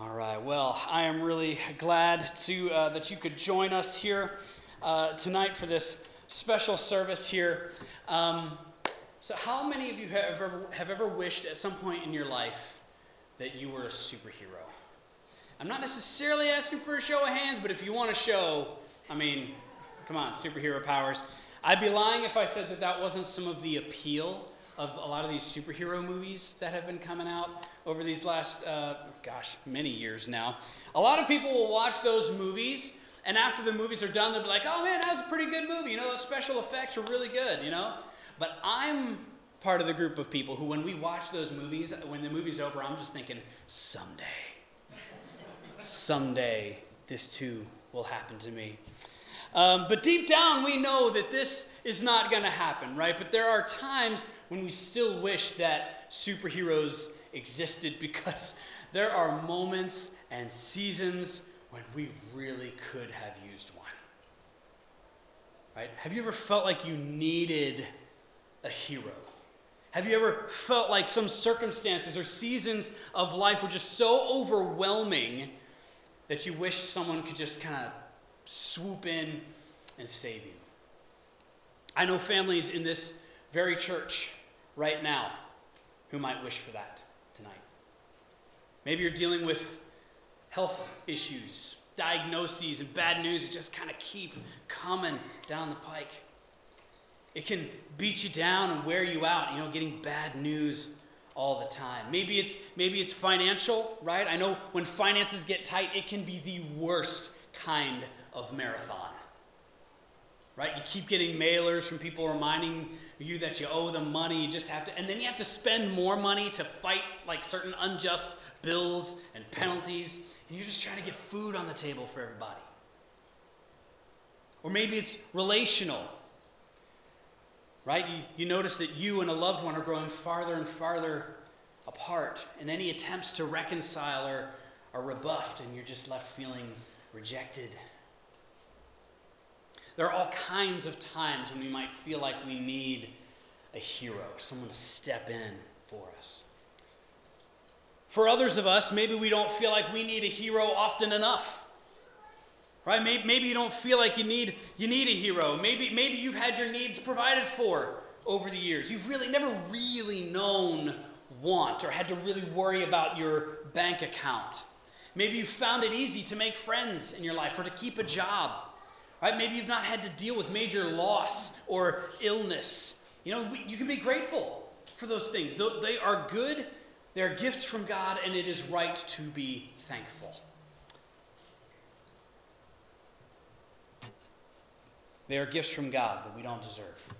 All right. Well, I am really glad to uh, that you could join us here uh, tonight for this special service here. Um, so, how many of you have ever, have ever wished at some point in your life that you were a superhero? I'm not necessarily asking for a show of hands, but if you want to show, I mean, come on, superhero powers. I'd be lying if I said that that wasn't some of the appeal of a lot of these superhero movies that have been coming out over these last, uh, gosh, many years now. A lot of people will watch those movies, and after the movies are done, they'll be like, oh man, that was a pretty good movie. You know, those special effects were really good, you know? But I'm part of the group of people who, when we watch those movies, when the movie's over, I'm just thinking, someday, someday, this too will happen to me. Um, but deep down, we know that this is not going to happen, right? But there are times when we still wish that superheroes existed because there are moments and seasons when we really could have used one. Right? Have you ever felt like you needed a hero? Have you ever felt like some circumstances or seasons of life were just so overwhelming that you wish someone could just kind of swoop in and save you? I know families in this very church right now who might wish for that tonight. Maybe you're dealing with health issues, diagnoses, and bad news that just kind of keep coming down the pike. It can beat you down and wear you out, you know, getting bad news all the time. Maybe it's maybe it's financial, right? I know when finances get tight, it can be the worst kind of marathon right? You keep getting mailers from people reminding you that you owe them money. You just have to, and then you have to spend more money to fight like certain unjust bills and penalties, and you're just trying to get food on the table for everybody. Or maybe it's relational, right? You, you notice that you and a loved one are growing farther and farther apart, and any attempts to reconcile are, are rebuffed, and you're just left feeling rejected there are all kinds of times when we might feel like we need a hero, someone to step in for us. For others of us, maybe we don't feel like we need a hero often enough. Right? Maybe, you don't feel like you need, you need a hero. Maybe, maybe you've had your needs provided for over the years. You've really never really known want or had to really worry about your bank account. Maybe you found it easy to make friends in your life or to keep a job. Right? Maybe you've not had to deal with major loss or illness. You know, you can be grateful for those things. They are good, they are gifts from God, and it is right to be thankful. They are gifts from God that we don't deserve,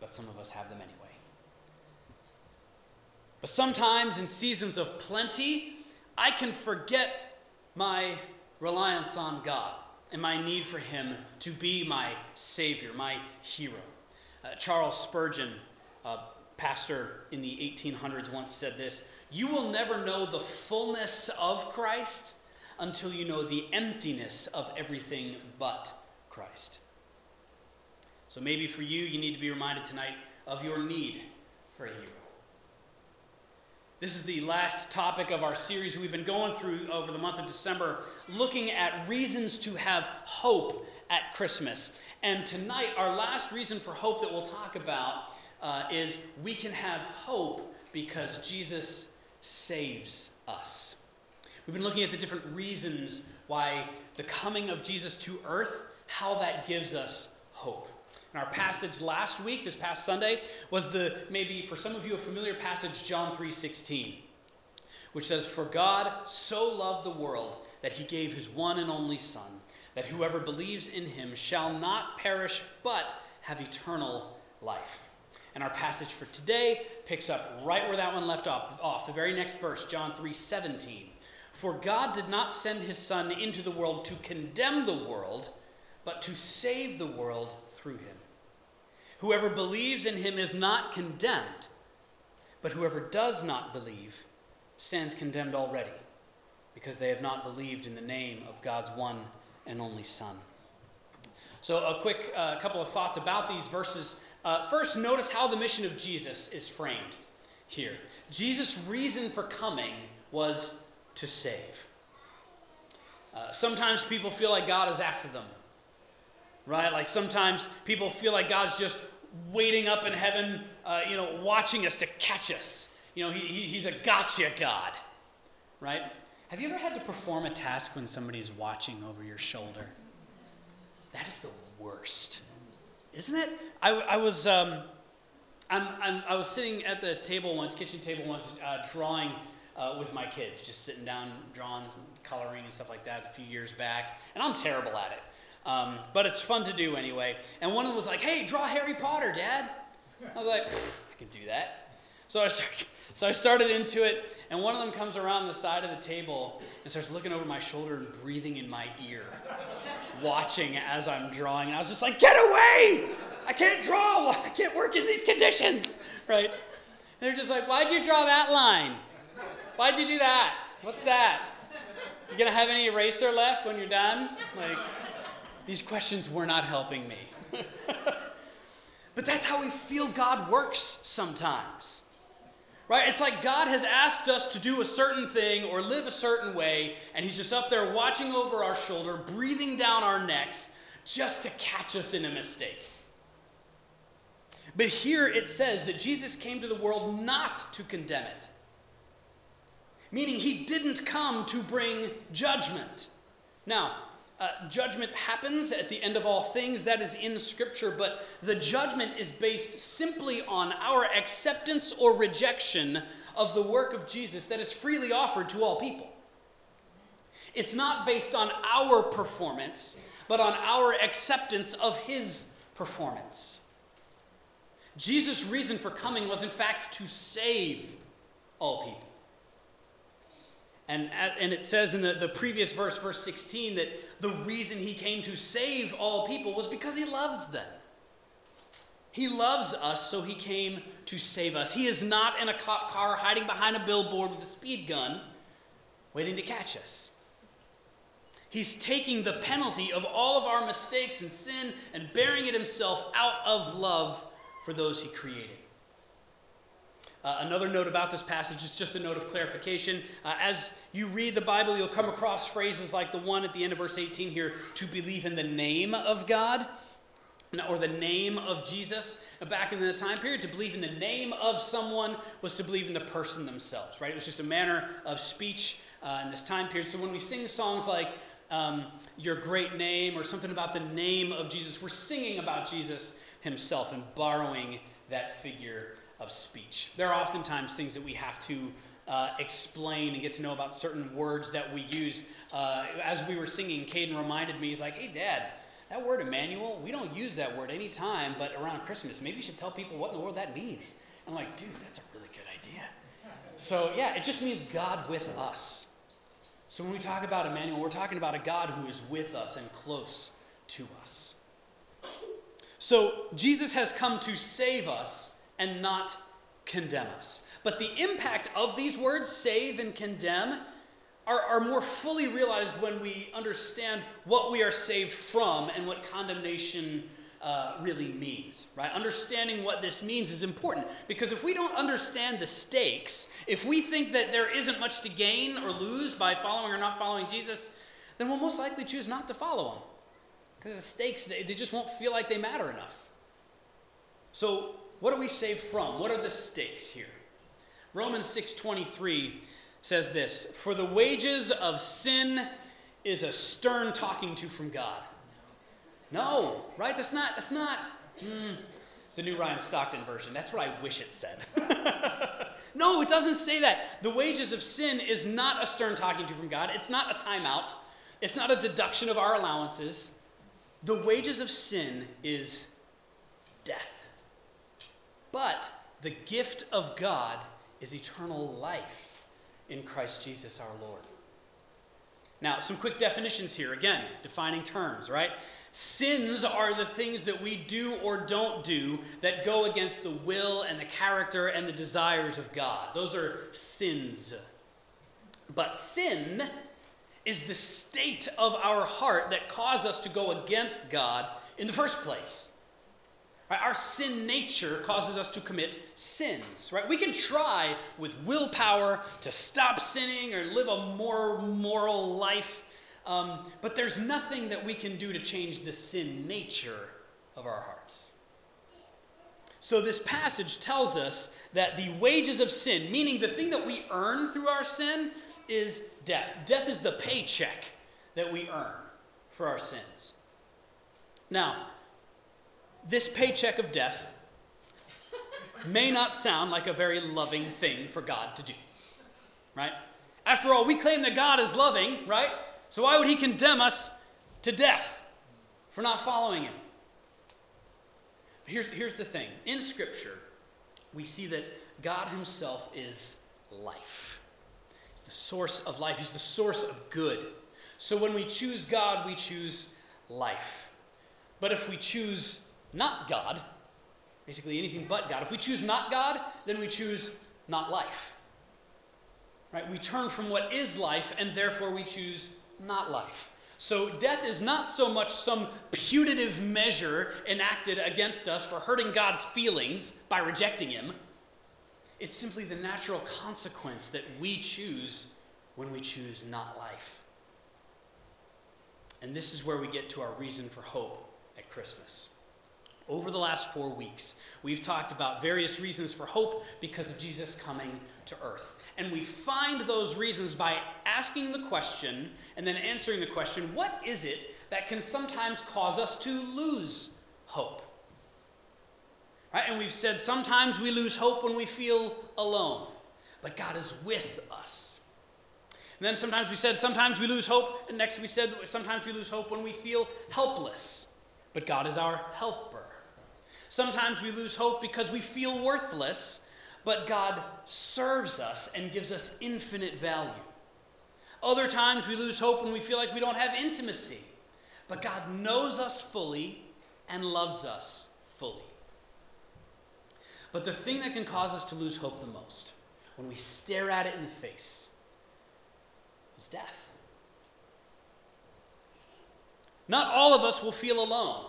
but some of us have them anyway. But sometimes in seasons of plenty, I can forget my reliance on God and my need for him to be my Savior, my hero. Uh, Charles Spurgeon, uh, pastor in the 1800s, once said this You will never know the fullness of Christ until you know the emptiness of everything but Christ. So maybe for you, you need to be reminded tonight of your need for a hero. This is the last topic of our series we've been going through over the month of December, looking at reasons to have hope at Christmas. And tonight, our last reason for hope that we'll talk about uh, is we can have hope because Jesus saves us. We've been looking at the different reasons why the coming of Jesus to earth, how that gives us hope. And our passage last week, this past Sunday, was the maybe for some of you a familiar passage, John 3:16, which says, For God so loved the world that he gave his one and only Son, that whoever believes in him shall not perish, but have eternal life. And our passage for today picks up right where that one left off, off the very next verse, John 3:17. For God did not send his Son into the world to condemn the world, but to save the world through him. Whoever believes in him is not condemned, but whoever does not believe stands condemned already, because they have not believed in the name of God's one and only Son. So, a quick uh, couple of thoughts about these verses. Uh, first, notice how the mission of Jesus is framed here. Jesus' reason for coming was to save. Uh, sometimes people feel like God is after them, right? Like sometimes people feel like God's just waiting up in heaven, uh, you know, watching us to catch us. You know, he, he, he's a gotcha God, right? Have you ever had to perform a task when somebody's watching over your shoulder? That is the worst, isn't it? I, I was um, I'm, I'm, i was sitting at the table once, kitchen table once, uh, drawing uh, with my kids, just sitting down, drawing and coloring and stuff like that a few years back, and I'm terrible at it. Um, but it's fun to do anyway. And one of them was like, "Hey, draw Harry Potter, Dad." I was like, "I can do that." So I, started, so I started into it, and one of them comes around the side of the table and starts looking over my shoulder and breathing in my ear, watching as I'm drawing. And I was just like, "Get away! I can't draw. I can't work in these conditions." Right? And they're just like, "Why'd you draw that line? Why'd you do that? What's that? You gonna have any eraser left when you're done?" Like. These questions were not helping me. but that's how we feel God works sometimes. Right? It's like God has asked us to do a certain thing or live a certain way, and He's just up there watching over our shoulder, breathing down our necks, just to catch us in a mistake. But here it says that Jesus came to the world not to condemn it, meaning He didn't come to bring judgment. Now, uh, judgment happens at the end of all things. That is in Scripture, but the judgment is based simply on our acceptance or rejection of the work of Jesus that is freely offered to all people. It's not based on our performance, but on our acceptance of His performance. Jesus' reason for coming was, in fact, to save all people. And, and it says in the, the previous verse, verse 16, that the reason he came to save all people was because he loves them. He loves us, so he came to save us. He is not in a cop car hiding behind a billboard with a speed gun waiting to catch us. He's taking the penalty of all of our mistakes and sin and bearing it himself out of love for those he created. Uh, another note about this passage is just a note of clarification. Uh, as you read the Bible, you'll come across phrases like the one at the end of verse 18 here to believe in the name of God or the name of Jesus. Uh, back in the time period, to believe in the name of someone was to believe in the person themselves, right? It was just a manner of speech uh, in this time period. So when we sing songs like um, Your Great Name or something about the name of Jesus, we're singing about Jesus himself and borrowing that figure of speech. There are oftentimes things that we have to uh, explain and get to know about certain words that we use. Uh, as we were singing, Caden reminded me, he's like, hey, Dad, that word Emmanuel, we don't use that word anytime but around Christmas. Maybe you should tell people what in the world that means. I'm like, dude, that's a really good idea. So, yeah, it just means God with us. So, when we talk about Emmanuel, we're talking about a God who is with us and close to us. So, Jesus has come to save us and not condemn us. But the impact of these words, save and condemn, are, are more fully realized when we understand what we are saved from and what condemnation uh, really means, right? Understanding what this means is important because if we don't understand the stakes, if we think that there isn't much to gain or lose by following or not following Jesus, then we'll most likely choose not to follow him because the stakes, they, they just won't feel like they matter enough. So what are we saved from? What are the stakes here? Romans 6:23 says this, "For the wages of sin is a stern talking to from God." No, right? That's not that's not hmm, it's the new Ryan Stockton version. That's what I wish it said. no, it doesn't say that. The wages of sin is not a stern talking to from God. It's not a timeout. It's not a deduction of our allowances. The wages of sin is death. But the gift of God is eternal life in Christ Jesus our Lord. Now, some quick definitions here. Again, defining terms, right? Sins are the things that we do or don't do that go against the will and the character and the desires of God. Those are sins. But sin is the state of our heart that cause us to go against God in the first place. Right? Our sin nature causes us to commit sins. Right? We can try with willpower to stop sinning or live a more moral life, um, but there's nothing that we can do to change the sin nature of our hearts. So, this passage tells us that the wages of sin, meaning the thing that we earn through our sin, is death. Death is the paycheck that we earn for our sins. Now, this paycheck of death may not sound like a very loving thing for God to do, right? After all, we claim that God is loving, right? So why would he condemn us to death for not following him? Here's, here's the thing in Scripture, we see that God himself is life. He's the source of life, he's the source of good. So when we choose God, we choose life. But if we choose not God, basically anything but God, if we choose not God, then we choose not life. Right? We turn from what is life, and therefore we choose not life. So death is not so much some putative measure enacted against us for hurting God's feelings by rejecting Him. It's simply the natural consequence that we choose when we choose not life. And this is where we get to our reason for hope at Christmas. Over the last four weeks, we've talked about various reasons for hope because of Jesus coming to earth. And we find those reasons by asking the question and then answering the question what is it that can sometimes cause us to lose hope? Right? And we've said sometimes we lose hope when we feel alone, but God is with us. And then sometimes we said sometimes we lose hope, and next we said sometimes we lose hope when we feel helpless, but God is our helper. Sometimes we lose hope because we feel worthless, but God serves us and gives us infinite value. Other times we lose hope when we feel like we don't have intimacy, but God knows us fully and loves us fully. But the thing that can cause us to lose hope the most, when we stare at it in the face, is death. Not all of us will feel alone.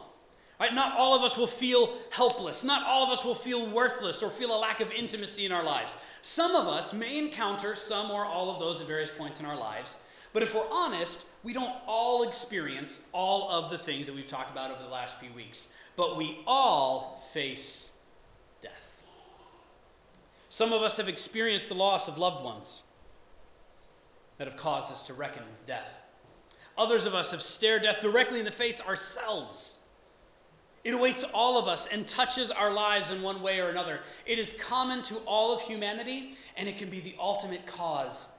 Right? Not all of us will feel helpless. Not all of us will feel worthless or feel a lack of intimacy in our lives. Some of us may encounter some or all of those at various points in our lives. But if we're honest, we don't all experience all of the things that we've talked about over the last few weeks. But we all face death. Some of us have experienced the loss of loved ones that have caused us to reckon with death. Others of us have stared death directly in the face ourselves it awaits all of us and touches our lives in one way or another. It is common to all of humanity, and it can be the ultimate cause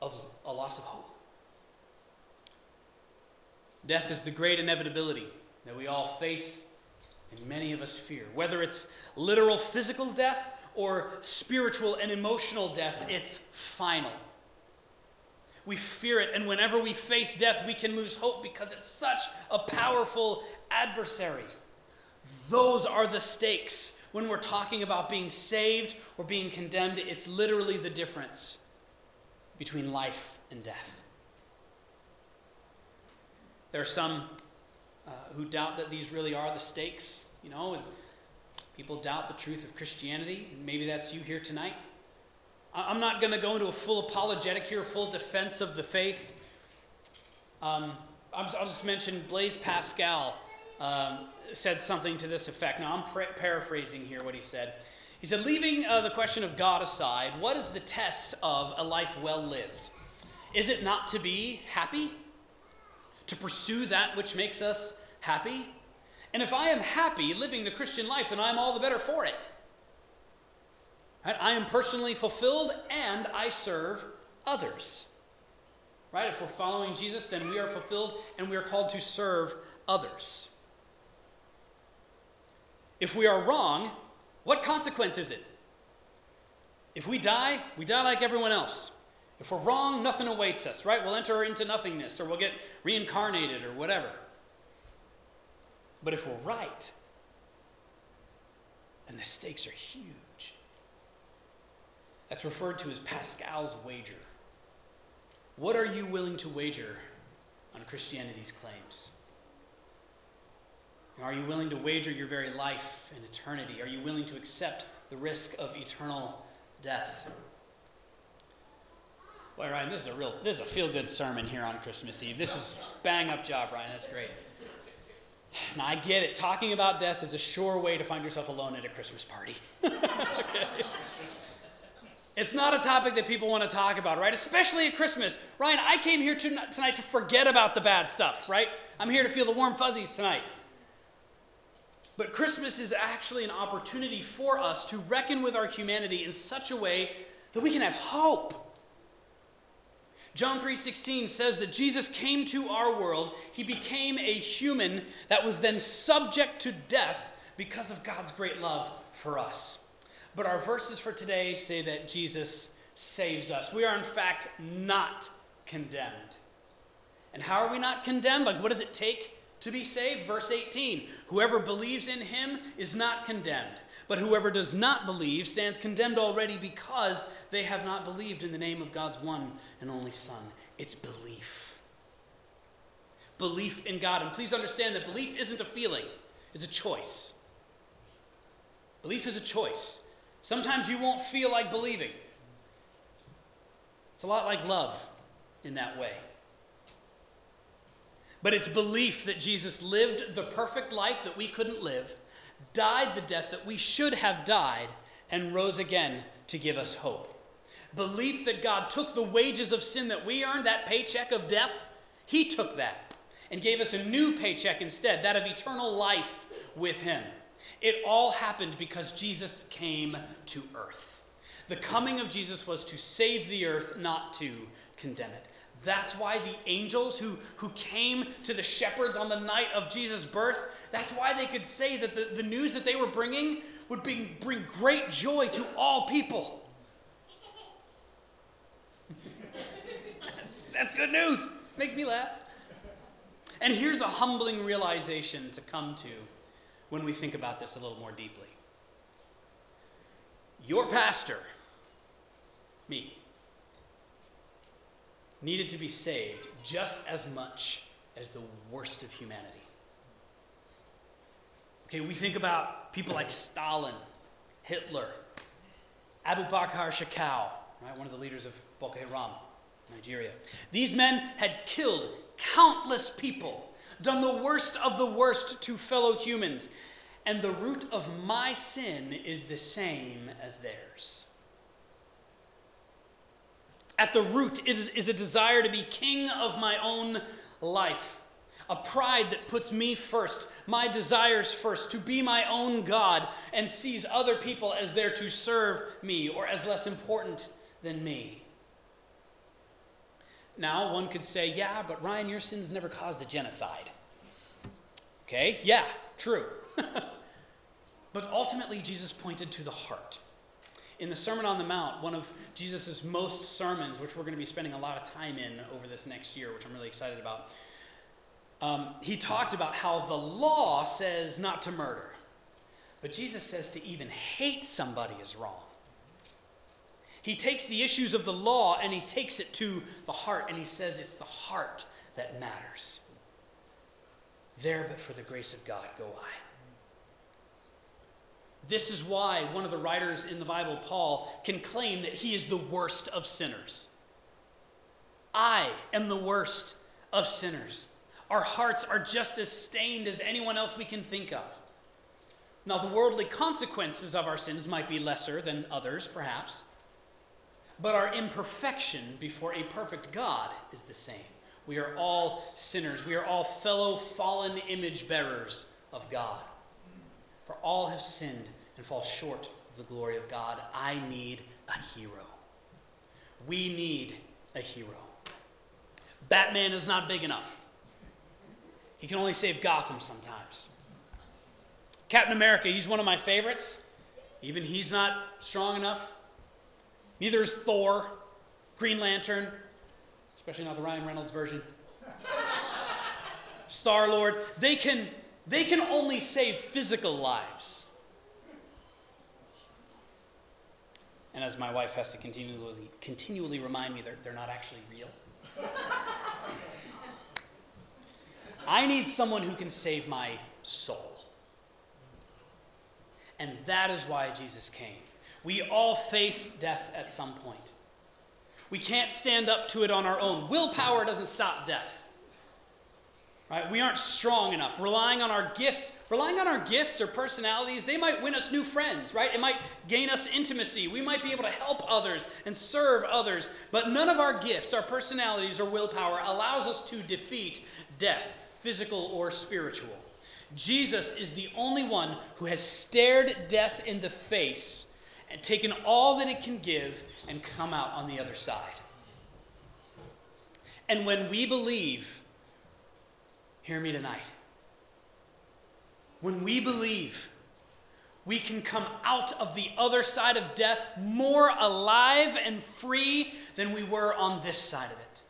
of a loss of hope. Death is the great inevitability that we all face and many of us fear. Whether it's literal physical death or spiritual and emotional death, it's final. We fear it, and whenever we face death, we can lose hope because it's such a powerful adversary. Those are the stakes when we're talking about being saved or being condemned. It's literally the difference between life and death. There are some uh, who doubt that these really are the stakes, you know, people doubt the truth of Christianity. Maybe that's you here tonight. I'm not going to go into a full apologetic here, full defense of the faith. Um, I'll just mention Blaise Pascal um, said something to this effect. Now, I'm pra- paraphrasing here what he said. He said, Leaving uh, the question of God aside, what is the test of a life well lived? Is it not to be happy? To pursue that which makes us happy? And if I am happy living the Christian life, then I'm all the better for it. Right? I am personally fulfilled and I serve others. Right? If we're following Jesus, then we are fulfilled and we are called to serve others. If we are wrong, what consequence is it? If we die, we die like everyone else. If we're wrong, nothing awaits us, right? We'll enter into nothingness or we'll get reincarnated or whatever. But if we're right, then the stakes are huge. That's referred to as Pascal's wager. What are you willing to wager on Christianity's claims? Are you willing to wager your very life and eternity? Are you willing to accept the risk of eternal death? Boy, Ryan, this is a real, this is a feel-good sermon here on Christmas Eve. This is bang up job, Ryan. That's great. Now I get it. Talking about death is a sure way to find yourself alone at a Christmas party. okay. It's not a topic that people want to talk about, right? Especially at Christmas. Ryan, I came here tonight to forget about the bad stuff, right? I'm here to feel the warm fuzzies tonight. But Christmas is actually an opportunity for us to reckon with our humanity in such a way that we can have hope. John 3:16 says that Jesus came to our world, he became a human that was then subject to death because of God's great love for us. But our verses for today say that Jesus saves us. We are, in fact, not condemned. And how are we not condemned? Like, what does it take to be saved? Verse 18 Whoever believes in him is not condemned, but whoever does not believe stands condemned already because they have not believed in the name of God's one and only Son. It's belief. Belief in God. And please understand that belief isn't a feeling, it's a choice. Belief is a choice. Sometimes you won't feel like believing. It's a lot like love in that way. But it's belief that Jesus lived the perfect life that we couldn't live, died the death that we should have died, and rose again to give us hope. Belief that God took the wages of sin that we earned, that paycheck of death, He took that and gave us a new paycheck instead, that of eternal life with Him. It all happened because Jesus came to earth. The coming of Jesus was to save the earth, not to condemn it. That's why the angels who, who came to the shepherds on the night of Jesus' birth, that's why they could say that the, the news that they were bringing would bring, bring great joy to all people. that's, that's good news. Makes me laugh. And here's a humbling realization to come to when we think about this a little more deeply. Your pastor, me, needed to be saved just as much as the worst of humanity. Okay, we think about people like Stalin, Hitler, Abubakar Shekau, right, one of the leaders of Boko Haram, Nigeria. These men had killed countless people done the worst of the worst to fellow humans. And the root of my sin is the same as theirs. At the root is, is a desire to be king of my own life, a pride that puts me first, my desires first, to be my own God, and sees other people as there to serve me or as less important than me. Now, one could say, yeah, but Ryan, your sins never caused a genocide. Okay, yeah, true. but ultimately, Jesus pointed to the heart. In the Sermon on the Mount, one of Jesus' most sermons, which we're going to be spending a lot of time in over this next year, which I'm really excited about, um, he talked about how the law says not to murder. But Jesus says to even hate somebody is wrong. He takes the issues of the law and he takes it to the heart and he says it's the heart that matters. There, but for the grace of God, go I. This is why one of the writers in the Bible, Paul, can claim that he is the worst of sinners. I am the worst of sinners. Our hearts are just as stained as anyone else we can think of. Now, the worldly consequences of our sins might be lesser than others, perhaps. But our imperfection before a perfect God is the same. We are all sinners. We are all fellow fallen image bearers of God. For all have sinned and fall short of the glory of God. I need a hero. We need a hero. Batman is not big enough. He can only save Gotham sometimes. Captain America, he's one of my favorites. Even he's not strong enough. Neither is Thor, Green Lantern, especially not the Ryan Reynolds version. Star Lord, they can, they can only save physical lives. And as my wife has to continually, continually remind me, they're, they're not actually real. I need someone who can save my soul. And that is why Jesus came. We all face death at some point. We can't stand up to it on our own. Willpower doesn't stop death. Right? We aren't strong enough. Relying on our gifts, relying on our gifts or personalities, they might win us new friends, right? It might gain us intimacy. We might be able to help others and serve others, but none of our gifts, our personalities or willpower allows us to defeat death, physical or spiritual. Jesus is the only one who has stared death in the face and taken all that it can give and come out on the other side. And when we believe Hear me tonight. When we believe, we can come out of the other side of death more alive and free than we were on this side of it.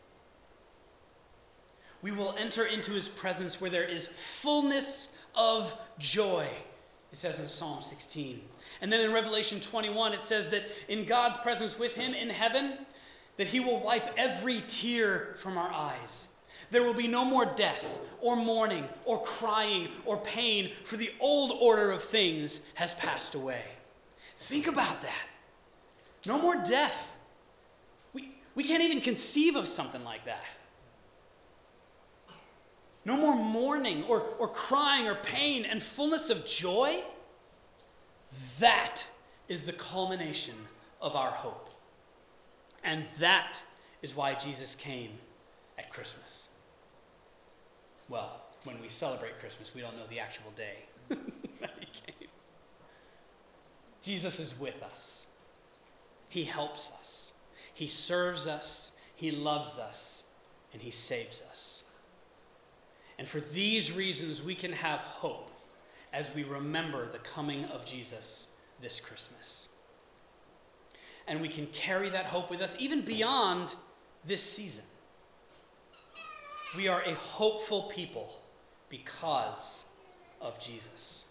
We will enter into his presence where there is fullness of joy. It says in Psalm 16. And then in Revelation 21, it says that in God's presence with him in heaven, that he will wipe every tear from our eyes. There will be no more death, or mourning, or crying, or pain, for the old order of things has passed away. Think about that. No more death. We, we can't even conceive of something like that. No more mourning, or, or crying, or pain, and fullness of joy. That is the culmination of our hope. And that is why Jesus came at Christmas. Well, when we celebrate Christmas, we don't know the actual day that he came. Jesus is with us. He helps us. He serves us. He loves us. And he saves us. And for these reasons, we can have hope as we remember the coming of Jesus this Christmas. And we can carry that hope with us even beyond this season. We are a hopeful people because of Jesus.